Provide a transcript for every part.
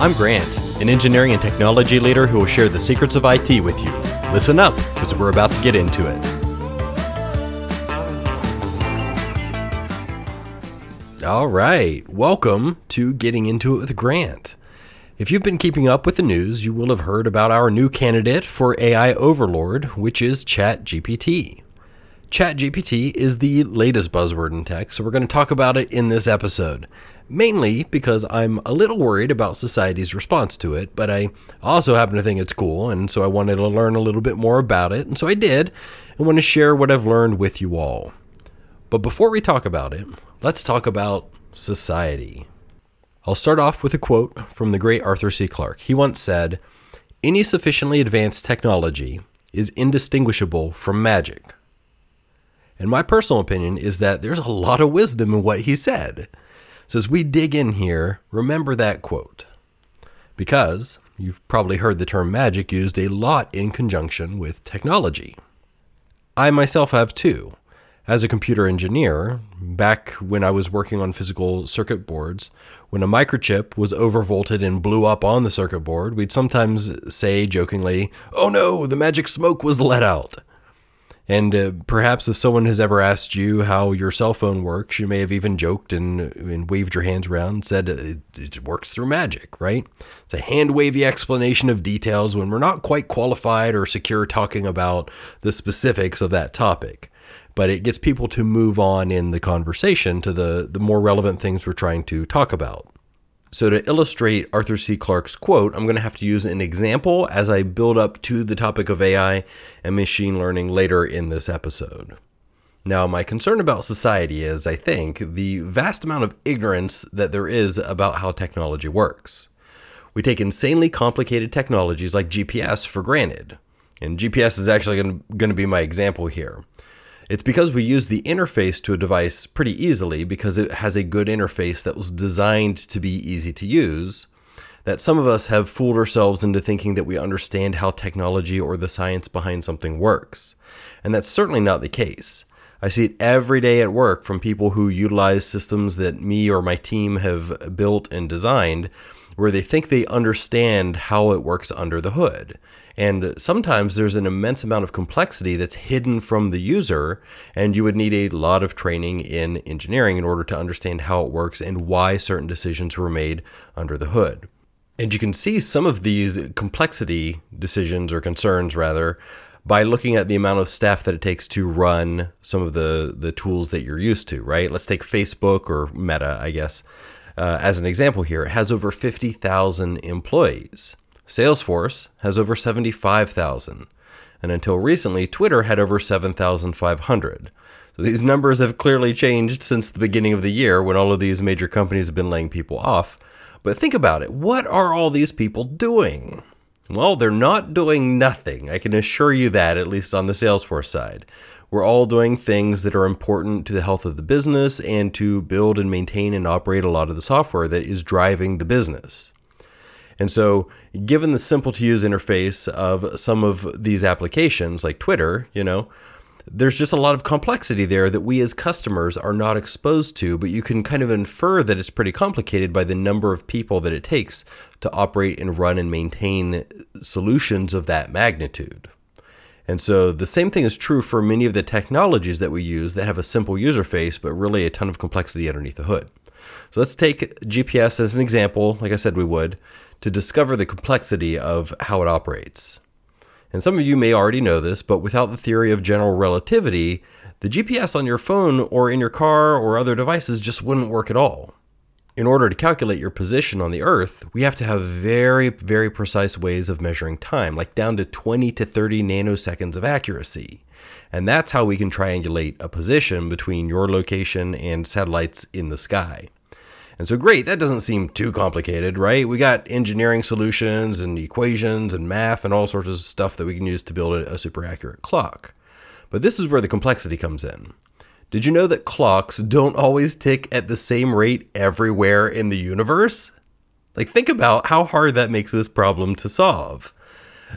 I'm Grant, an engineering and technology leader who will share the secrets of IT with you. Listen up, because we're about to get into it. All right, welcome to Getting Into It with Grant. If you've been keeping up with the news, you will have heard about our new candidate for AI Overlord, which is ChatGPT. ChatGPT is the latest buzzword in tech, so we're going to talk about it in this episode. Mainly because I'm a little worried about society's response to it, but I also happen to think it's cool, and so I wanted to learn a little bit more about it, and so I did, and want to share what I've learned with you all. But before we talk about it, let's talk about society. I'll start off with a quote from the great Arthur C. Clarke. He once said, Any sufficiently advanced technology is indistinguishable from magic. And my personal opinion is that there's a lot of wisdom in what he said. So as we dig in here, remember that quote. Because you've probably heard the term magic used a lot in conjunction with technology. I myself have too. As a computer engineer, back when I was working on physical circuit boards, when a microchip was overvolted and blew up on the circuit board, we'd sometimes say jokingly, Oh no, the magic smoke was let out. And uh, perhaps if someone has ever asked you how your cell phone works, you may have even joked and, and waved your hands around and said it, it works through magic, right? It's a hand wavy explanation of details when we're not quite qualified or secure talking about the specifics of that topic. But it gets people to move on in the conversation to the, the more relevant things we're trying to talk about. So, to illustrate Arthur C. Clarke's quote, I'm going to have to use an example as I build up to the topic of AI and machine learning later in this episode. Now, my concern about society is, I think, the vast amount of ignorance that there is about how technology works. We take insanely complicated technologies like GPS for granted. And GPS is actually going to be my example here. It's because we use the interface to a device pretty easily because it has a good interface that was designed to be easy to use. That some of us have fooled ourselves into thinking that we understand how technology or the science behind something works. And that's certainly not the case. I see it every day at work from people who utilize systems that me or my team have built and designed where they think they understand how it works under the hood. And sometimes there's an immense amount of complexity that's hidden from the user, and you would need a lot of training in engineering in order to understand how it works and why certain decisions were made under the hood. And you can see some of these complexity decisions or concerns, rather, by looking at the amount of staff that it takes to run some of the, the tools that you're used to, right? Let's take Facebook or Meta, I guess, uh, as an example here. It has over 50,000 employees. Salesforce has over 75,000. And until recently, Twitter had over 7,500. So these numbers have clearly changed since the beginning of the year when all of these major companies have been laying people off. But think about it what are all these people doing? Well, they're not doing nothing. I can assure you that, at least on the Salesforce side. We're all doing things that are important to the health of the business and to build and maintain and operate a lot of the software that is driving the business. And so, given the simple to use interface of some of these applications like Twitter, you know, there's just a lot of complexity there that we as customers are not exposed to, but you can kind of infer that it's pretty complicated by the number of people that it takes to operate and run and maintain solutions of that magnitude. And so the same thing is true for many of the technologies that we use that have a simple user face, but really a ton of complexity underneath the hood. So let's take GPS as an example, like I said we would to discover the complexity of how it operates. And some of you may already know this, but without the theory of general relativity, the GPS on your phone or in your car or other devices just wouldn't work at all. In order to calculate your position on the Earth, we have to have very, very precise ways of measuring time, like down to 20 to 30 nanoseconds of accuracy. And that's how we can triangulate a position between your location and satellites in the sky. And so, great, that doesn't seem too complicated, right? We got engineering solutions and equations and math and all sorts of stuff that we can use to build a, super accurate clock. But this is where the complexity comes in. Did you know that clocks don't always tick at the same rate everywhere in the universe? Like, think about how hard that makes this problem to solve.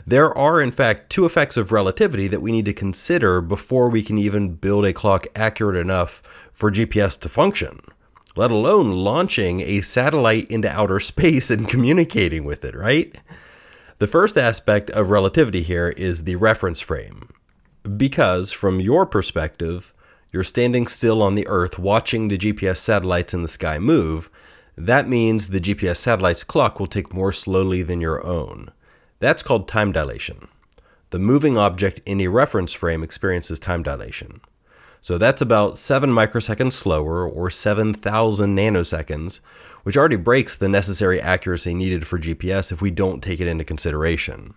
There are, in fact, two effects of relativity that we need to consider before we can even build a clock accurate enough for GPS to function. Let alone launching a satellite into outer space and communicating with it, right? The first aspect of relativity here is the reference frame. Because, from your perspective, you're standing still on the Earth watching the GPS satellites in the sky move, that means the GPS satellite's clock will tick more slowly than your own. That's called time dilation. The moving object in a reference frame experiences time dilation. So that's about 7 microseconds slower, or 7,000 nanoseconds, which already breaks the necessary accuracy needed for GPS if we don't take it into consideration.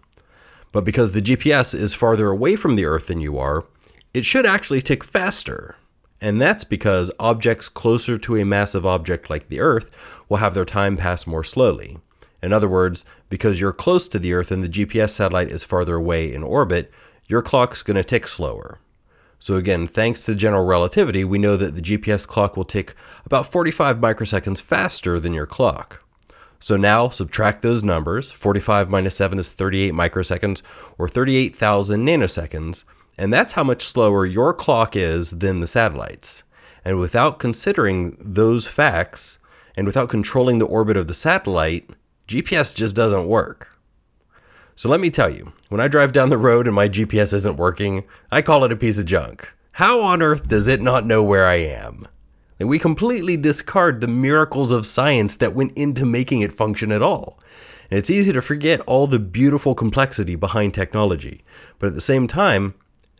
But because the GPS is farther away from the Earth than you are, it should actually tick faster. And that's because objects closer to a massive object like the Earth will have their time pass more slowly. In other words, because you're close to the Earth and the GPS satellite is farther away in orbit, your clock's going to tick slower. So, again, thanks to general relativity, we know that the GPS clock will tick about 45 microseconds faster than your clock. So now subtract those numbers 45 minus 7 is 38 microseconds, or 38,000 nanoseconds and that's how much slower your clock is than the satellites. And without considering those facts, and without controlling the orbit of the satellite, GPS just doesn't work. So let me tell you, when I drive down the road and my GPS isn't working, I call it a piece of junk. How on earth does it not know where I am? And we completely discard the miracles of science that went into making it function at all. And it's easy to forget all the beautiful complexity behind technology. But at the same time,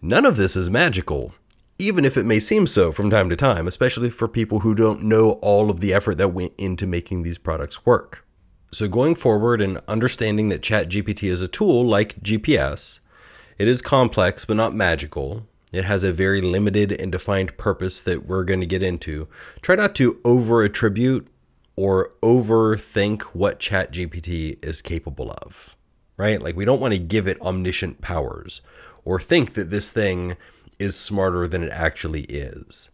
None of this is magical, even if it may seem so from time to time, especially for people who don't know all of the effort that went into making these products work. So, going forward and understanding that ChatGPT is a tool like GPS, it is complex but not magical. It has a very limited and defined purpose that we're going to get into. Try not to over attribute or overthink what ChatGPT is capable of, right? Like, we don't want to give it omniscient powers or think that this thing is smarter than it actually is.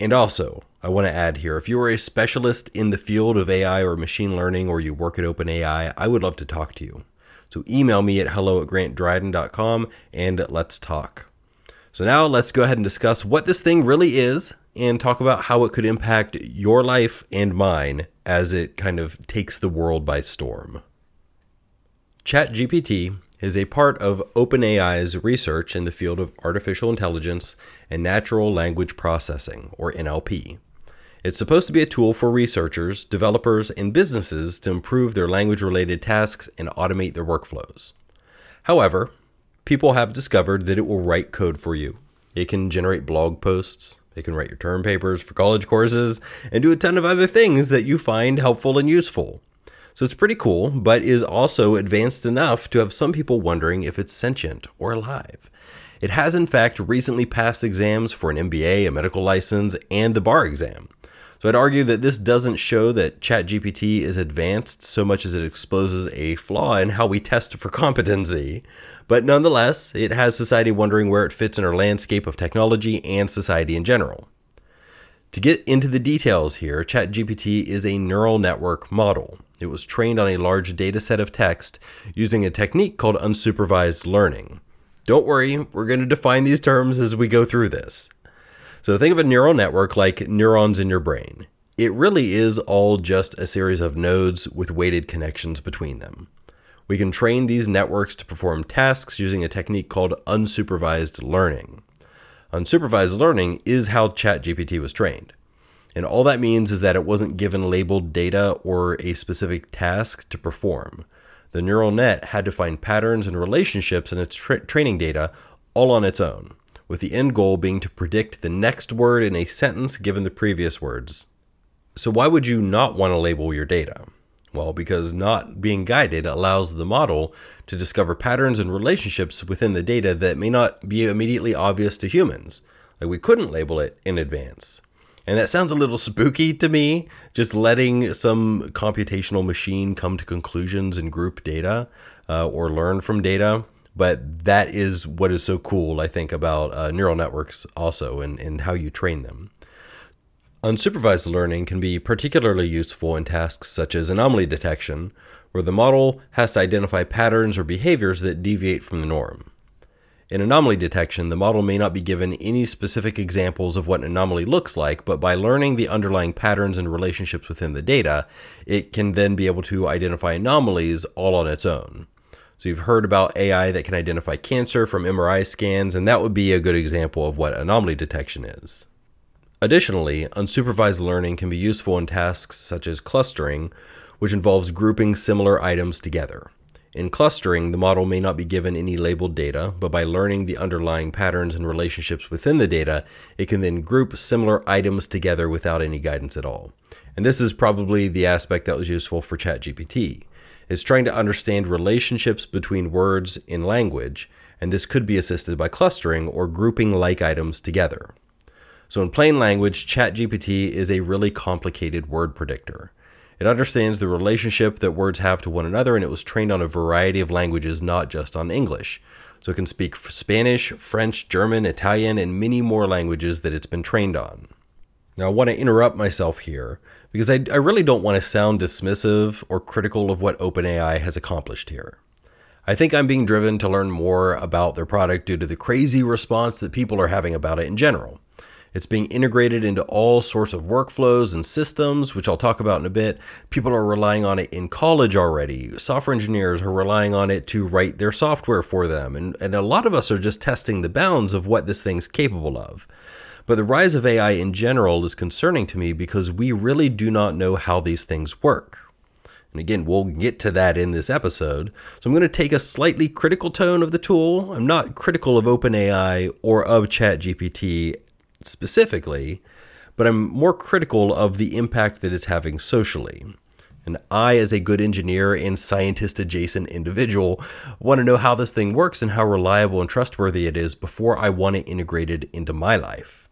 And also, I want to add here if you are a specialist in the field of AI or machine learning or you work at OpenAI, I would love to talk to you. So email me at hello at grantdryden.com and let's talk. So now let's go ahead and discuss what this thing really is and talk about how it could impact your life and mine as it kind of takes the world by storm. ChatGPT is a part of OpenAI's research in the field of artificial intelligence and natural language processing, or NLP. It's supposed to be a tool for researchers, developers, and businesses to improve their language related tasks and automate their workflows. However, people have discovered that it will write code for you. It can generate blog posts, it can write your term papers for college courses, and do a ton of other things that you find helpful and useful. So it's pretty cool, but is also advanced enough to have some people wondering if it's sentient or alive. It has, in fact, recently passed exams for an MBA, a medical license, and the bar exam. So I'd argue that this doesn't show that ChatGPT is advanced so much as it exposes a flaw in how we test for competency. But nonetheless, it has society wondering where it fits in our landscape of technology and society in general. To get into the details here, ChatGPT is a neural network model. It was trained on a large data set of text using a technique called unsupervised learning. Don't worry, we're going to define these terms as we go through this. So think of a neural network like neurons in your brain. It really is all just a series of nodes with weighted connections between them. We can train these networks to perform tasks using a technique called unsupervised learning. Unsupervised learning is how ChatGPT was trained. And all that means is that it wasn't given labeled data or a specific task to perform. The neural net had to find patterns and relationships in its tra- training data all on its own, with the end goal being to predict the next word in a sentence given the previous words. So, why would you not want to label your data? Well, because not being guided allows the model to discover patterns and relationships within the data that may not be immediately obvious to humans. Like we couldn't label it in advance. And that sounds a little spooky to me, just letting some computational machine come to conclusions and group data uh, or learn from data. But that is what is so cool, I think, about uh, neural networks also and, and how you train them. Unsupervised learning can be particularly useful in tasks such as anomaly detection, where the model has to identify patterns or behaviors that deviate from the norm. In anomaly detection, the model may not be given any specific examples of what an anomaly looks like, but by learning the underlying patterns and relationships within the data, it can then be able to identify anomalies all on its own. So you've heard about AI that can identify cancer from MRI scans, and that would be a good example of what anomaly detection is. Additionally, unsupervised learning can be useful in tasks such as clustering, which involves grouping similar items together. In clustering, the model may not be given any labeled data, but by learning the underlying patterns and relationships within the data, it can then group similar items together without any guidance at all. And this is probably the aspect that was useful for ChatGPT. It's trying to understand relationships between words in language, and this could be assisted by clustering or grouping like items together. So, in plain language, ChatGPT is a really complicated word predictor. It understands the relationship that words have to one another, and it was trained on a variety of languages, not just on English. So it can speak Spanish, French, German, Italian, and many more languages that it's been trained on. Now, I want to interrupt myself here because I, I really don't want to sound dismissive or critical of what OpenAI has accomplished here. I think I'm being driven to learn more about their product due to the crazy response that people are having about it in general. It's being integrated into all sorts of workflows and systems, which I'll talk about in a bit. People are relying on it in college already. Software engineers are relying on it to write their software for them. And, and a lot of us are just testing the bounds of what this thing's capable of. But the rise of AI in general is concerning to me because we really do not know how these things work. And again, we'll get to that in this episode. So I'm going to take a slightly critical tone of the tool. I'm not critical of OpenAI or of ChatGPT specifically, but I'm more critical of the impact that it's having socially. And I, as a good engineer and scientist adjacent individual, want to know how this thing works and how reliable and trustworthy it is before I want it integrated into my life.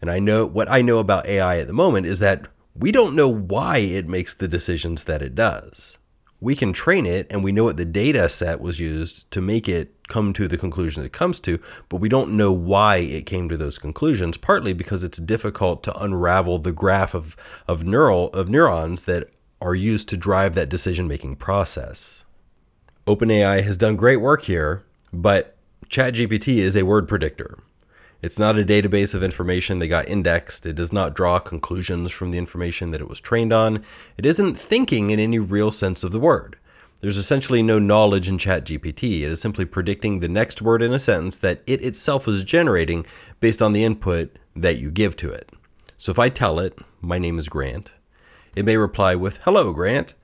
And I know what I know about AI at the moment is that we don't know why it makes the decisions that it does we can train it and we know what the data set was used to make it come to the conclusion it comes to, but we don't know why it came to those conclusions, partly because it's difficult to unravel the graph of, of neural of neurons that are used to drive that decision making process. OpenAI has done great work here, but ChatGPT is a word predictor. It's not a database of information that got indexed. It does not draw conclusions from the information that it was trained on. It isn't thinking in any real sense of the word. There's essentially no knowledge in ChatGPT. It is simply predicting the next word in a sentence that it itself is generating based on the input that you give to it. So if I tell it, my name is Grant, it may reply with, Hello, Grant.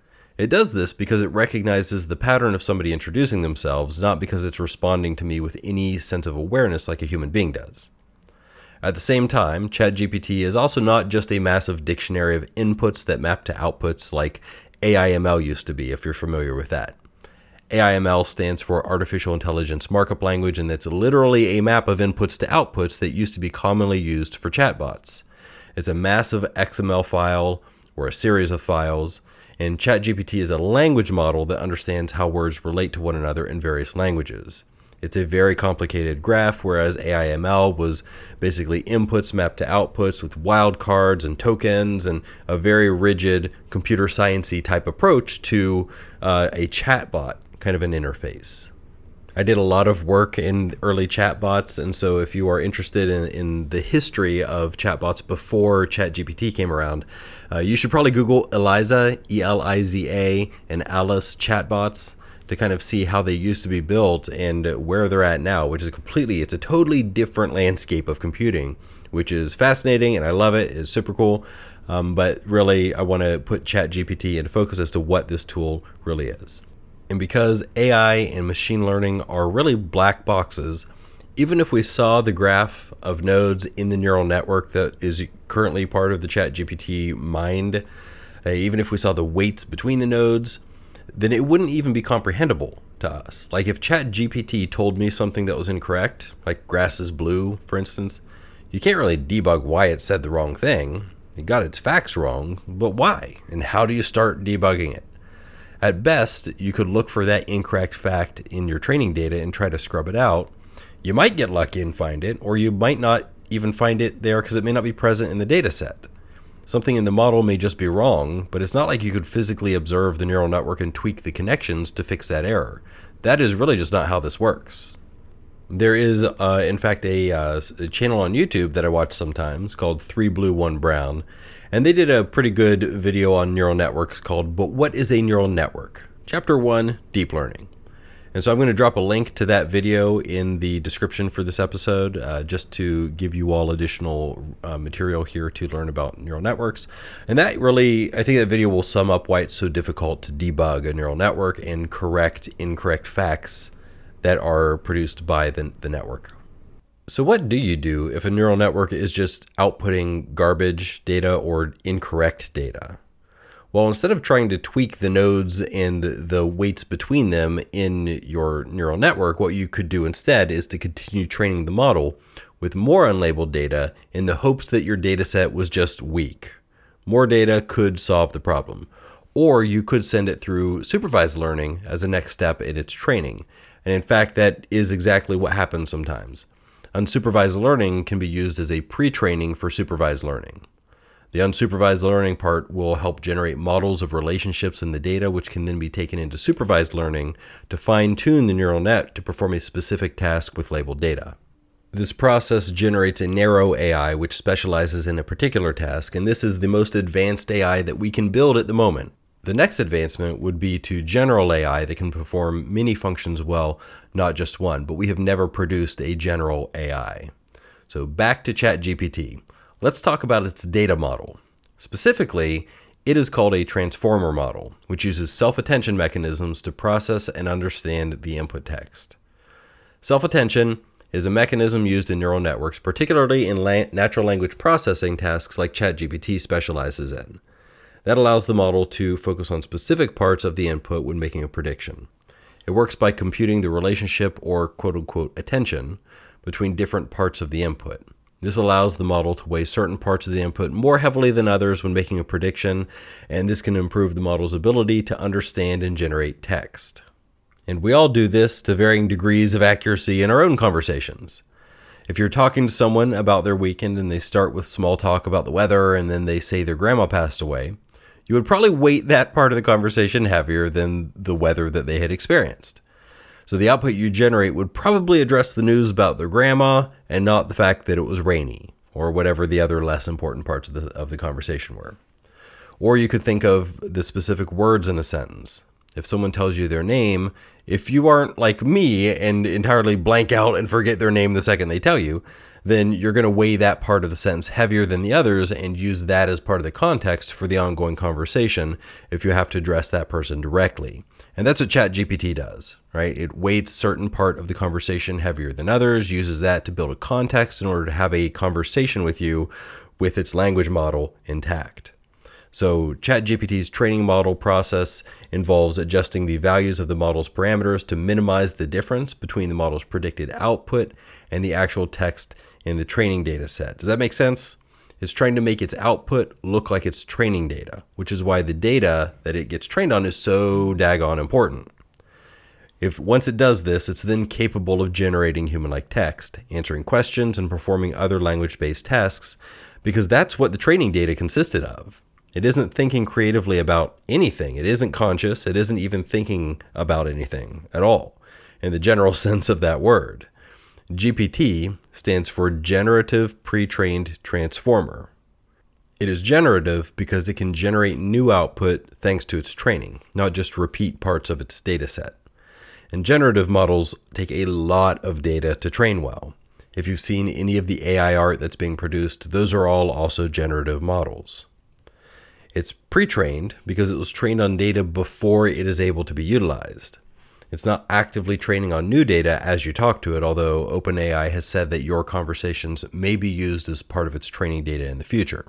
It does this because it recognizes the pattern of somebody introducing themselves, not because it's responding to me with any sense of awareness like a human being does. At the same time, ChatGPT is also not just a massive dictionary of inputs that map to outputs like AIML used to be, if you're familiar with that. AIML stands for Artificial Intelligence Markup Language, and it's literally a map of inputs to outputs that used to be commonly used for chatbots. It's a massive XML file or a series of files and ChatGPT is a language model that understands how words relate to one another in various languages. It's a very complicated graph, whereas AIML was basically inputs mapped to outputs with wildcards and tokens and a very rigid computer sciencey type approach to uh, a chatbot kind of an interface. I did a lot of work in early chatbots, and so if you are interested in, in the history of chatbots before ChatGPT came around, uh, you should probably Google Eliza, E L I Z A, and Alice chatbots to kind of see how they used to be built and where they're at now, which is completely, it's a totally different landscape of computing, which is fascinating and I love it. It's super cool. Um, but really, I want to put ChatGPT into focus as to what this tool really is. And because AI and machine learning are really black boxes, even if we saw the graph of nodes in the neural network that is currently part of the ChatGPT mind, uh, even if we saw the weights between the nodes, then it wouldn't even be comprehensible to us. Like if ChatGPT told me something that was incorrect, like grass is blue, for instance, you can't really debug why it said the wrong thing. It got its facts wrong, but why? And how do you start debugging it? At best, you could look for that incorrect fact in your training data and try to scrub it out. You might get lucky and find it, or you might not even find it there because it may not be present in the data set. Something in the model may just be wrong, but it's not like you could physically observe the neural network and tweak the connections to fix that error. That is really just not how this works. There is, uh, in fact, a, uh, a, channel on YouTube that I watch sometimes called Three Blue, One Brown. And they did a pretty good video on neural networks called But What is a Neural Network? Chapter 1 Deep Learning. And so I'm going to drop a link to that video in the description for this episode uh, just to give you all additional uh, material here to learn about neural networks. And that really, I think that video will sum up why it's so difficult to debug a neural network and correct incorrect facts that are produced by the, the network. So, what do you do if a neural network is just outputting garbage data or incorrect data? Well, instead of trying to tweak the nodes and the weights between them in your neural network, what you could do instead is to continue training the model with more unlabeled data in the hopes that your data set was just weak. More data could solve the problem. Or you could send it through supervised learning as a next step in its training. And in fact, that is exactly what happens sometimes. Unsupervised learning can be used as a pre training for supervised learning. The unsupervised learning part will help generate models of relationships in the data, which can then be taken into supervised learning to fine tune the neural net to perform a specific task with labeled data. This process generates a narrow AI which specializes in a particular task, and this is the most advanced AI that we can build at the moment. The next advancement would be to general AI that can perform many functions well, not just one, but we have never produced a general AI. So back to ChatGPT. Let's talk about its data model. Specifically, it is called a transformer model, which uses self attention mechanisms to process and understand the input text. Self attention is a mechanism used in neural networks, particularly in la- natural language processing tasks like ChatGPT specializes in. That allows the model to focus on specific parts of the input when making a prediction. It works by computing the relationship or quote unquote attention between different parts of the input. This allows the model to weigh certain parts of the input more heavily than others when making a prediction, and this can improve the model's ability to understand and generate text. And we all do this to varying degrees of accuracy in our own conversations. If you're talking to someone about their weekend and they start with small talk about the weather and then they say their grandma passed away, you would probably weight that part of the conversation heavier than the weather that they had experienced. So the output you generate would probably address the news about their grandma and not the fact that it was rainy or whatever the other less important parts of the, of the conversation were. Or you could think of the specific words in a sentence. If someone tells you their name, if you aren't like me and entirely blank out and forget their name the second they tell you, then you're going to weigh that part of the sentence heavier than the others and use that as part of the context for the ongoing conversation if you have to address that person directly. And that's what ChatGPT does, right? It weights certain part of the conversation heavier than others, uses that to build a context in order to have a conversation with you with its language model intact. So, ChatGPT's training model process involves adjusting the values of the model's parameters to minimize the difference between the model's predicted output and the actual text in the training data set. Does that make sense? It's trying to make its output look like its training data, which is why the data that it gets trained on is so daggone important. If once it does this, it's then capable of generating human-like text, answering questions, and performing other language-based tasks, because that's what the training data consisted of. It isn't thinking creatively about anything. It isn't conscious. It isn't even thinking about anything at all, in the general sense of that word. GPT stands for Generative Pre-trained Transformer. It is generative because it can generate new output thanks to its training, not just repeat parts of its dataset. And generative models take a lot of data to train well. If you've seen any of the AI art that's being produced, those are all also generative models. It's pre trained because it was trained on data before it is able to be utilized. It's not actively training on new data as you talk to it, although OpenAI has said that your conversations may be used as part of its training data in the future.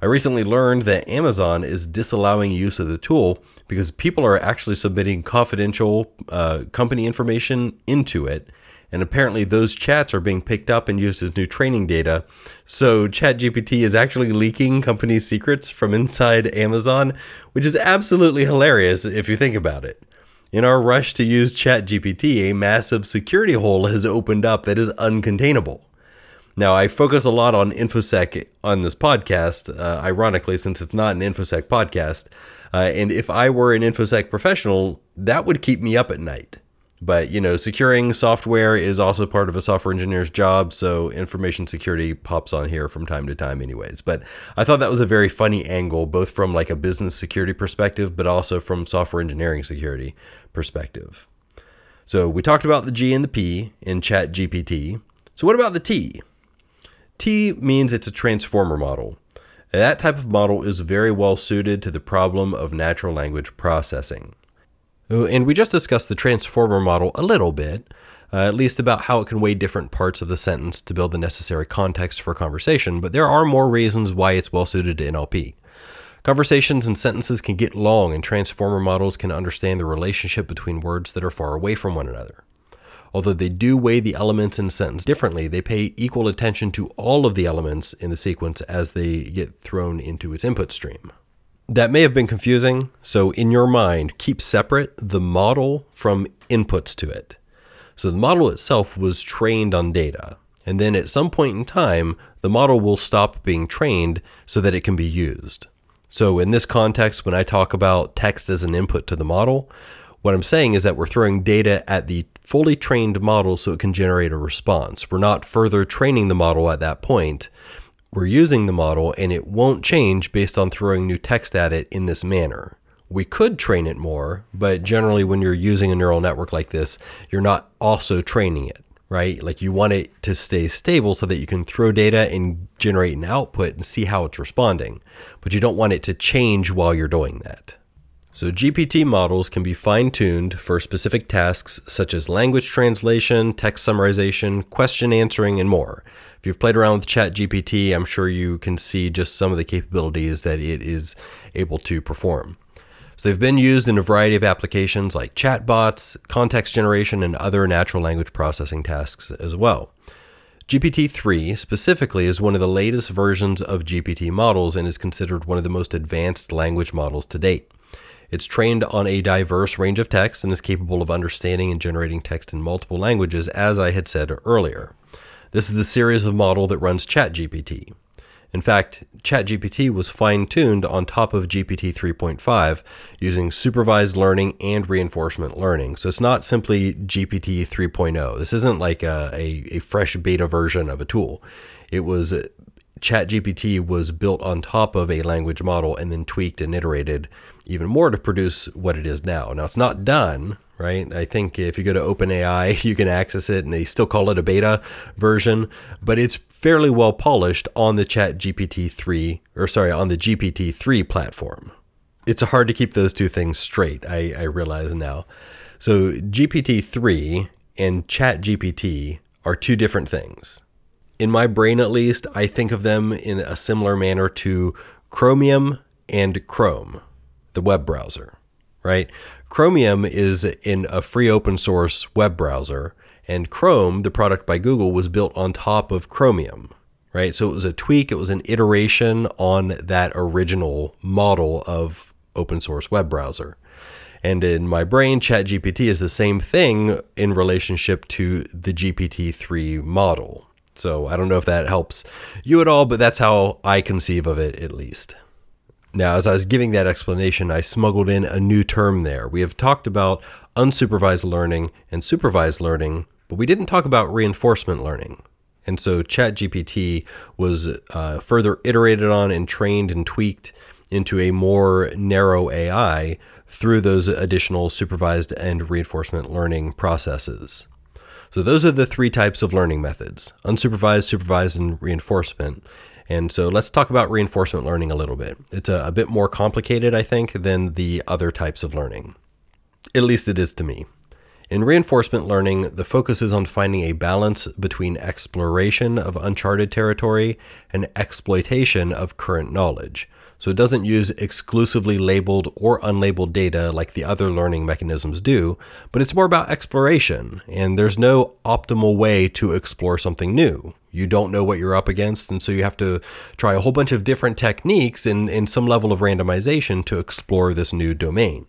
I recently learned that Amazon is disallowing use of the tool because people are actually submitting confidential uh, company information into it. And apparently, those chats are being picked up and used as new training data. So, ChatGPT is actually leaking company secrets from inside Amazon, which is absolutely hilarious if you think about it. In our rush to use ChatGPT, a massive security hole has opened up that is uncontainable. Now, I focus a lot on InfoSec on this podcast, uh, ironically, since it's not an InfoSec podcast. Uh, and if I were an InfoSec professional, that would keep me up at night. But, you know, securing software is also part of a software engineer's job, so information security pops on here from time to time anyways. But I thought that was a very funny angle both from like a business security perspective but also from software engineering security perspective. So, we talked about the G and the P in Chat GPT. So, what about the T? T means it's a transformer model. That type of model is very well suited to the problem of natural language processing. And we just discussed the transformer model a little bit, uh, at least about how it can weigh different parts of the sentence to build the necessary context for conversation, but there are more reasons why it's well suited to NLP. Conversations and sentences can get long, and transformer models can understand the relationship between words that are far away from one another. Although they do weigh the elements in a sentence differently, they pay equal attention to all of the elements in the sequence as they get thrown into its input stream. That may have been confusing, so in your mind, keep separate the model from inputs to it. So the model itself was trained on data, and then at some point in time, the model will stop being trained so that it can be used. So in this context, when I talk about text as an input to the model, what I'm saying is that we're throwing data at the fully trained model so it can generate a response. We're not further training the model at that point we're using the model and it won't change based on throwing new text at it in this manner. We could train it more, but generally, when you're using a neural network like this, you're not also training it, right? Like you want it to stay stable so that you can throw data and generate an output and see how it's responding, but you don't want it to change while you're doing that. So, GPT models can be fine tuned for specific tasks such as language translation, text summarization, question answering, and more. You've played around with ChatGPT, I'm sure you can see just some of the capabilities that it is able to perform. So they've been used in a variety of applications like chatbots, context generation, and other natural language processing tasks as well. GPT 3 specifically is one of the latest versions of GPT models and is considered one of the most advanced language models to date. It's trained on a diverse range of text and is capable of understanding and generating text in multiple languages, as I had said earlier. This is the series of model that runs ChatGPT. In fact, ChatGPT was fine tuned on top of GPT 3.5 using supervised learning and reinforcement learning. So it's not simply GPT 3.0. This isn't like a, a, a fresh beta version of a tool. It was ChatGPT was built on top of a language model and then tweaked and iterated even more to produce what it is now. Now, it's not done, right? I think if you go to OpenAI, you can access it and they still call it a beta version, but it's fairly well polished on the Chat GPT 3, or sorry, on the GPT 3 platform. It's hard to keep those two things straight, I, I realize now. So, GPT 3 and Chat GPT are two different things. In my brain, at least, I think of them in a similar manner to Chromium and Chrome, the web browser, right? Chromium is in a free open source web browser, and Chrome, the product by Google, was built on top of Chromium, right? So it was a tweak, it was an iteration on that original model of open source web browser. And in my brain, ChatGPT is the same thing in relationship to the GPT 3 model. So I don't know if that helps you at all, but that's how I conceive of it at least. Now, as I was giving that explanation, I smuggled in a new term there. We have talked about unsupervised learning and supervised learning, but we didn't talk about reinforcement learning. And so ChatGPT was uh, further iterated on and trained and tweaked into a more narrow AI through those additional supervised and reinforcement learning processes. So, those are the three types of learning methods unsupervised, supervised, and reinforcement. And so let's talk about reinforcement learning a little bit. It's a, a bit more complicated, I think, than the other types of learning. At least it is to me. In reinforcement learning, the focus is on finding a balance between exploration of uncharted territory and exploitation of current knowledge. So it doesn't use exclusively labeled or unlabeled data like the other learning mechanisms do, but it's more about exploration, and there's no optimal way to explore something new. You don't know what you're up against, and so you have to try a whole bunch of different techniques and, and some level of randomization to explore this new domain.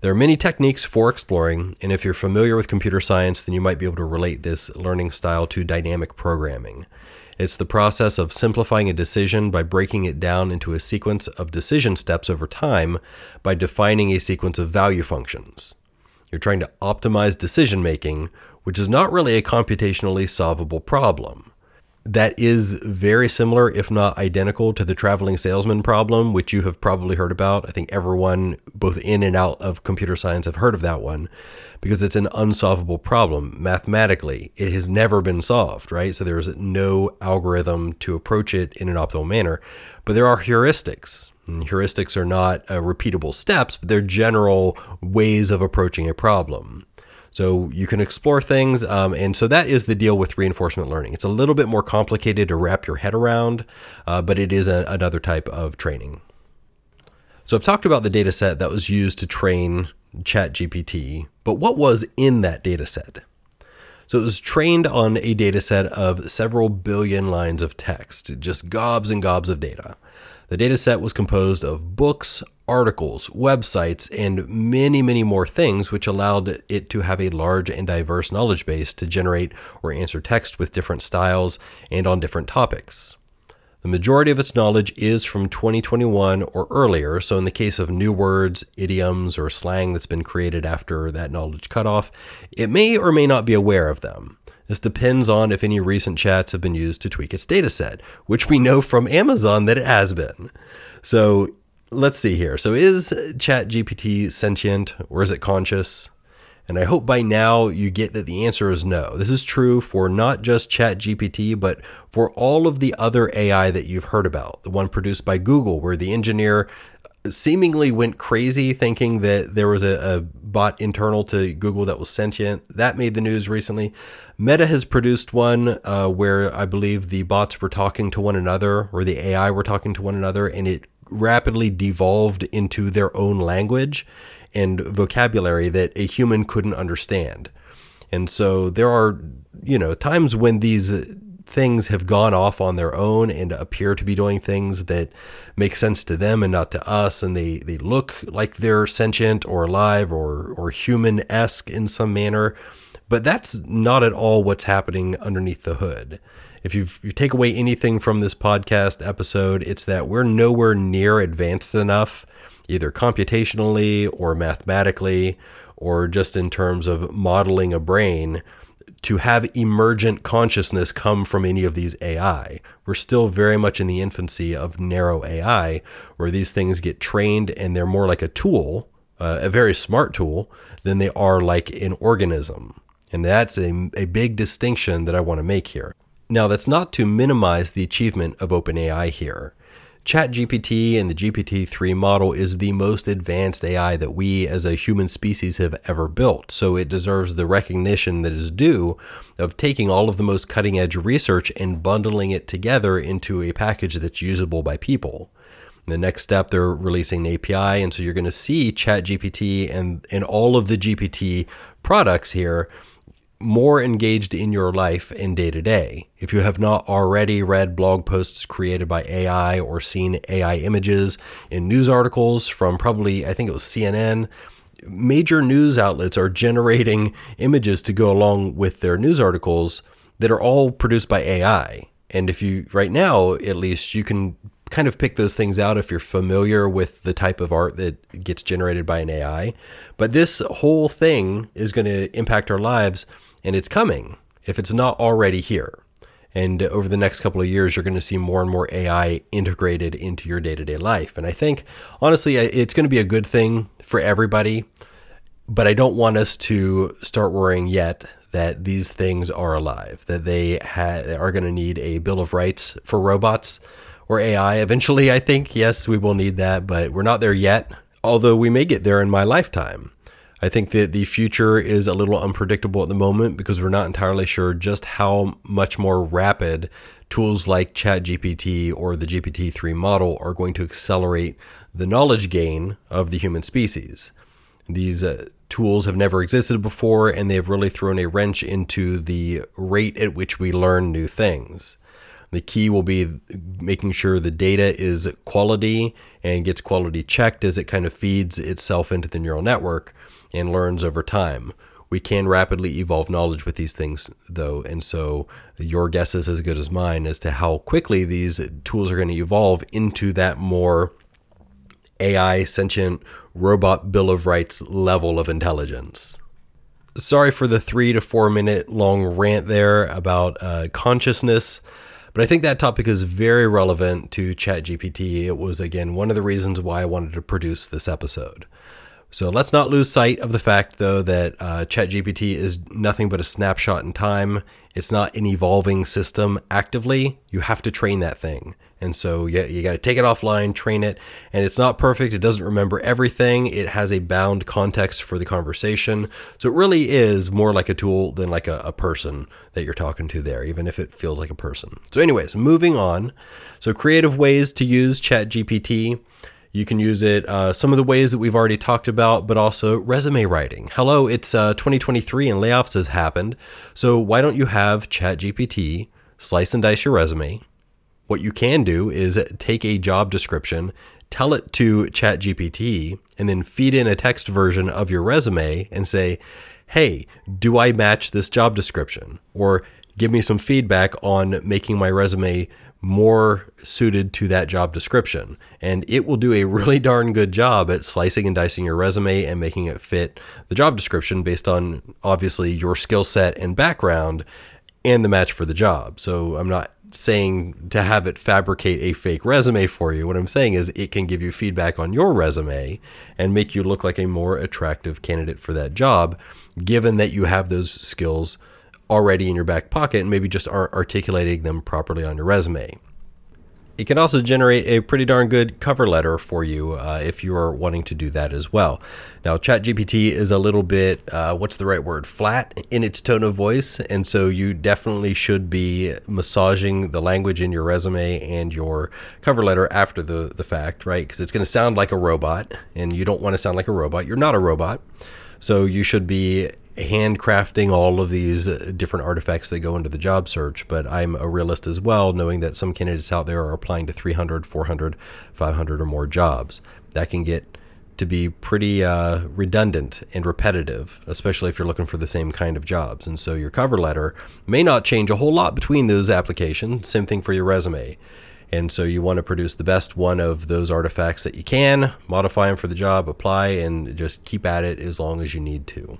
There are many techniques for exploring, and if you're familiar with computer science, then you might be able to relate this learning style to dynamic programming. It's the process of simplifying a decision by breaking it down into a sequence of decision steps over time by defining a sequence of value functions. You're trying to optimize decision making, which is not really a computationally solvable problem that is very similar, if not identical, to the traveling salesman problem, which you have probably heard about. I think everyone, both in and out of computer science, have heard of that one because it's an unsolvable problem. Mathematically, it has never been solved, right? So there's no algorithm to approach it in an optimal manner. But there are heuristics. And heuristics are not uh, repeatable steps, but they're general ways of approaching a problem. So you can explore things. Um, and so that is the deal with reinforcement learning. It's a little bit more complicated to wrap your head around, uh, but it is a, another type of training. So I've talked about the data set that was used to train ChatGPT, but what was in that data set? So it was trained on a data set of several billion lines of text, just gobs and gobs of data. The dataset was composed of books, articles, websites, and many, many more things, which allowed it to have a large and diverse knowledge base to generate or answer text with different styles and on different topics. The majority of its knowledge is from 2021 or earlier, so in the case of new words, idioms, or slang that's been created after that knowledge cutoff, it may or may not be aware of them. This depends on if any recent chats have been used to tweak its dataset, which we know from Amazon that it has been. So let's see here. So is ChatGPT sentient or is it conscious? And I hope by now you get that the answer is no. This is true for not just ChatGPT, but for all of the other AI that you've heard about. The one produced by Google, where the engineer seemingly went crazy thinking that there was a, a, bot internal to Google that was sentient. That made the news recently. Meta has produced one uh, where I believe the bots were talking to one another, or the AI were talking to one another, and it rapidly devolved into their own language and vocabulary that a human couldn't understand. And so there are, you know, times when these things have gone off on their own and appear to be doing things that make sense to them and not to us and they, they look like they're sentient or alive or, or human-esque in some manner. But that's not at all what's happening underneath the hood. If you you take away anything from this podcast episode it's that we're nowhere near advanced enough either computationally or mathematically or just in terms of modeling a brain to have emergent consciousness come from any of these AI. We're still very much in the infancy of narrow AI, where these things get trained and they're more like a tool, uh, a very smart tool, than they are like an organism. And that's a, a big distinction that I want to make here. Now, that's not to minimize the achievement of OpenAI here. ChatGPT and the GPT 3 model is the most advanced AI that we as a human species have ever built. So it deserves the recognition that is due of taking all of the most cutting edge research and bundling it together into a package that's usable by people. The next step, they're releasing an API, and so you're going to see ChatGPT and, and all of the GPT products here more engaged in your life in day to day. If you have not already read blog posts created by AI or seen AI images in news articles from probably, I think it was CNN, major news outlets are generating images to go along with their news articles that are all produced by AI. And if you, right now at least, you can kind of pick those things out if you're familiar with the type of art that gets generated by an AI. But this whole thing is going to impact our lives and it's coming if it's not already here. And over the next couple of years, you're going to see more and more AI integrated into your day to day life. And I think, honestly, it's going to be a good thing for everybody. But I don't want us to start worrying yet that these things are alive, that they ha- are going to need a Bill of Rights for robots or AI. Eventually, I think, yes, we will need that, but we're not there yet, although we may get there in my lifetime. I think that the future is a little unpredictable at the moment because we're not entirely sure just how much more rapid tools like ChatGPT or the GPT 3 model are going to accelerate the knowledge gain of the human species. These uh, tools have never existed before, and they've really thrown a wrench into the rate at which we learn new things. The key will be making sure the data is quality and gets quality checked as it kind of feeds itself into the neural network and learns over time. We can rapidly evolve knowledge with these things, though, and so your guess is as good as mine as to how quickly these tools are going to evolve into that more AI sentient robot Bill of Rights level of intelligence. Sorry for the three to four minute long rant there about uh, consciousness. But I think that topic is very relevant to ChatGPT. It was, again, one of the reasons why I wanted to produce this episode. So let's not lose sight of the fact, though, that uh, ChatGPT is nothing but a snapshot in time. It's not an evolving system actively. You have to train that thing. And so yeah, you got to take it offline, train it, and it's not perfect. It doesn't remember everything. It has a bound context for the conversation. So it really is more like a tool than like a, a person that you're talking to there, even if it feels like a person. So, anyways, moving on. So, creative ways to use ChatGPT. You can use it uh, some of the ways that we've already talked about, but also resume writing. Hello, it's uh, 2023 and layoffs has happened. So why don't you have ChatGPT slice and dice your resume? What you can do is take a job description, tell it to ChatGPT, and then feed in a text version of your resume and say, hey, do I match this job description? Or give me some feedback on making my resume more suited to that job description. And it will do a really darn good job at slicing and dicing your resume and making it fit the job description based on obviously your skill set and background and the match for the job. So I'm not saying to have it fabricate a fake resume for you. What I'm saying is it can give you feedback on your resume and make you look like a more attractive candidate for that job, given that you have those skills already in your back pocket and maybe just aren't articulating them properly on your resume. It can also generate a pretty darn good cover letter for you uh, if you are wanting to do that as well. Now, ChatGPT is a little bit, uh, what's the right word, flat in its tone of voice. And so you definitely should be massaging the language in your resume and your cover letter after the, the fact, right? Because it's going to sound like a robot, and you don't want to sound like a robot. You're not a robot. So you should be handcrafting all of these uh, different artifacts that go into the job search, but I'm a realist as well, knowing that some candidates out there are applying to 300, 400, 500 or more jobs. That can get to be pretty uh, redundant and repetitive, especially if you're looking for the same kind of jobs. And so your cover letter may not change a whole lot between those applications. Same thing for your resume. And so you want to produce the best one of those artifacts that you can, modify them for the job, apply, and just keep at it as long as you need to.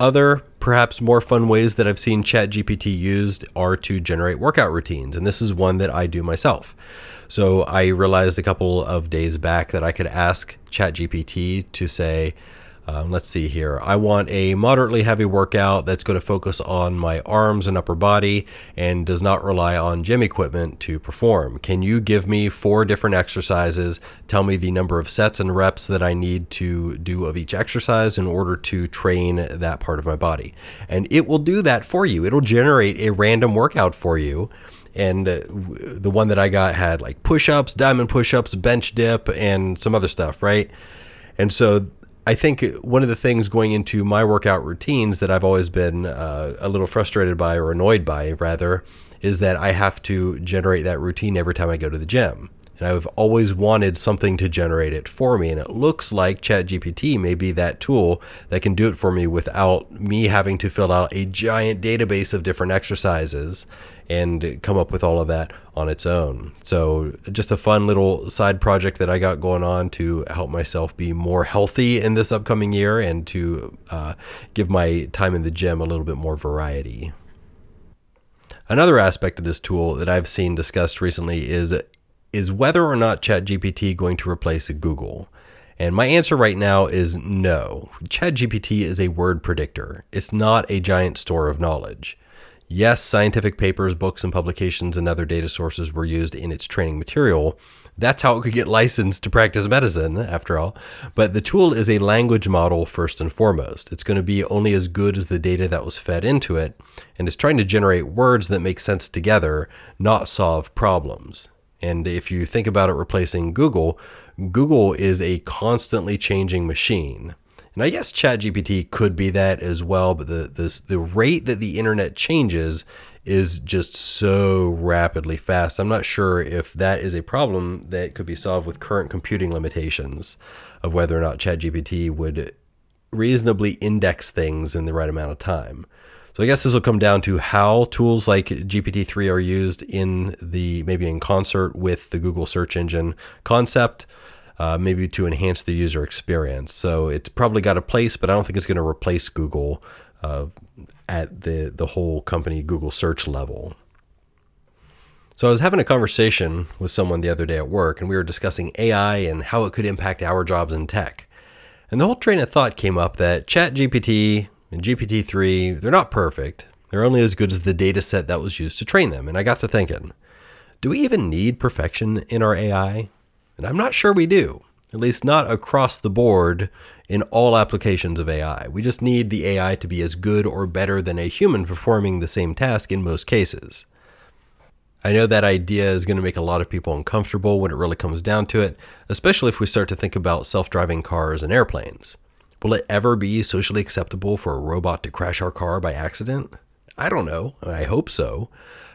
Other, perhaps more fun ways that I've seen ChatGPT used are to generate workout routines, and this is one that I do myself. So I realized a couple of days back that I could ask ChatGPT to say, um, let's see here. I want a moderately heavy workout that's going to focus on my arms and upper body and does not rely on gym equipment to perform. Can you give me four different exercises? Tell me the number of sets and reps that I need to do of each exercise in order to train that part of my body. And it will do that for you. It'll generate a random workout for you and uh, the one that I got had like push ups, diamond push ups, bench dip, and some other stuff, right? And so I think one of the things going into my workout routines that I've always been uh, a little frustrated by or annoyed by, rather, is that I have to generate that routine every time I go to the gym. And I've always wanted something to generate it for me. And it looks like ChatGPT may be that tool that can do it for me without me having to fill out a giant database of different exercises and come up with all of that on its own. So, just a fun little side project that I got going on to help myself be more healthy in this upcoming year and to uh, give my time in the gym a little bit more variety. Another aspect of this tool that I've seen discussed recently is is whether or not ChatGPT going to replace Google. And my answer right now is no. ChatGPT is a word predictor. It's not a giant store of knowledge. Yes, scientific papers, books, and publications and other data sources were used in its training material. That's how it could get licensed to practice medicine, after all. But the tool is a language model first and foremost. It's going to be only as good as the data that was fed into it, and it's trying to generate words that make sense together, not solve problems. And if you think about it replacing Google, Google is a constantly changing machine. And I guess ChatGPT could be that as well, but the the rate that the internet changes is just so rapidly fast. I'm not sure if that is a problem that could be solved with current computing limitations of whether or not ChatGPT would reasonably index things in the right amount of time. So I guess this will come down to how tools like GPT-3 are used in the maybe in concert with the Google search engine concept uh, maybe to enhance the user experience. So it's probably got a place, but I don't think it's going to replace Google uh, at the the whole company Google search level. So I was having a conversation with someone the other day at work, and we were discussing AI and how it could impact our jobs in tech. And the whole train of thought came up that ChatGPT and GPT-3, they're not perfect. They're only as good as the data set that was used to train them. And I got to thinking, do we even need perfection in our AI? And I'm not sure we do, at least not across the board in all applications of AI. We just need the AI to be as good or better than a human performing the same task in most cases. I know that idea is going to make a lot of people uncomfortable when it really comes down to it, especially if we start to think about self driving cars and airplanes. Will it ever be socially acceptable for a robot to crash our car by accident? I don't know. I hope so.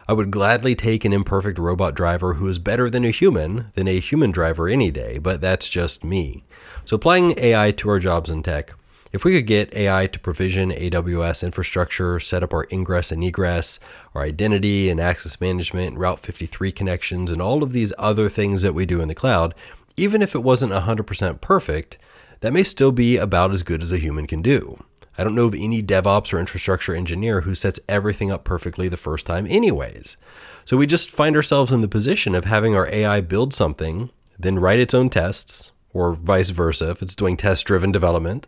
I would gladly take an imperfect robot driver who is better than a human than a human driver any day, but that's just me. So applying AI to our jobs in tech, if we could get AI to provision AWS infrastructure, set up our ingress and egress, our identity and access management, Route 53 connections, and all of these other things that we do in the cloud, even if it wasn't 100% perfect, that may still be about as good as a human can do. I don't know of any DevOps or infrastructure engineer who sets everything up perfectly the first time, anyways. So we just find ourselves in the position of having our AI build something, then write its own tests, or vice versa if it's doing test driven development,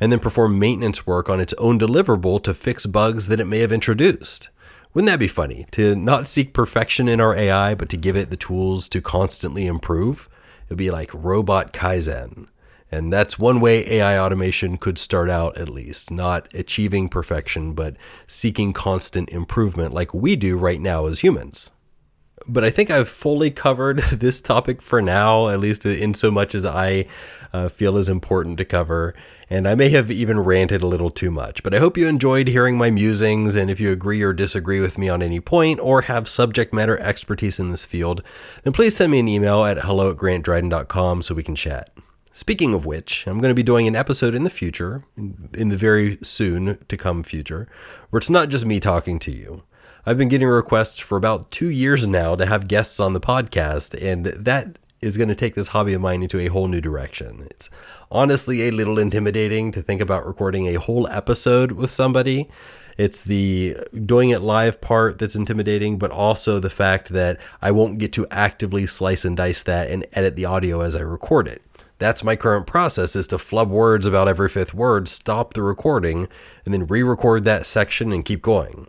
and then perform maintenance work on its own deliverable to fix bugs that it may have introduced. Wouldn't that be funny? To not seek perfection in our AI, but to give it the tools to constantly improve? It'd be like robot Kaizen. And that's one way AI automation could start out, at least, not achieving perfection, but seeking constant improvement like we do right now as humans. But I think I've fully covered this topic for now, at least in so much as I uh, feel is important to cover. And I may have even ranted a little too much, but I hope you enjoyed hearing my musings. And if you agree or disagree with me on any point or have subject matter expertise in this field, then please send me an email at hello at grantdryden.com so we can chat. Speaking of which, I'm going to be doing an episode in the future, in the very soon to come future, where it's not just me talking to you. I've been getting requests for about two years now to have guests on the podcast, and that is going to take this hobby of mine into a whole new direction. It's honestly a little intimidating to think about recording a whole episode with somebody. It's the doing it live part that's intimidating, but also the fact that I won't get to actively slice and dice that and edit the audio as I record it. That's my current process is to flub words about every fifth word, stop the recording, and then re-record that section and keep going.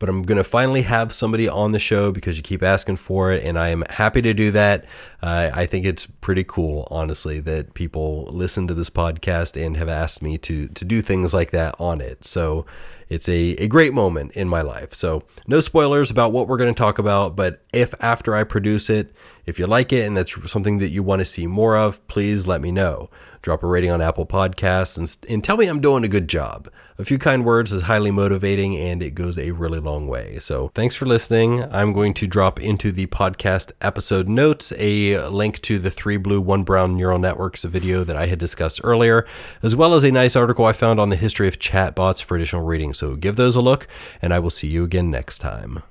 But I'm going to finally have somebody on the show because you keep asking for it, and I am happy to do that. Uh, I think it's pretty cool, honestly, that people listen to this podcast and have asked me to to do things like that on it. So it's a, a great moment in my life. So, no spoilers about what we're going to talk about, but if after I produce it, if you like it and that's something that you want to see more of, please let me know. Drop a rating on Apple Podcasts and, and tell me I'm doing a good job. A few kind words is highly motivating and it goes a really long way. So, thanks for listening. I'm going to drop into the podcast episode notes a link to the 3Blue1Brown neural networks video that I had discussed earlier, as well as a nice article I found on the history of chatbots for additional reading. So give those a look, and I will see you again next time.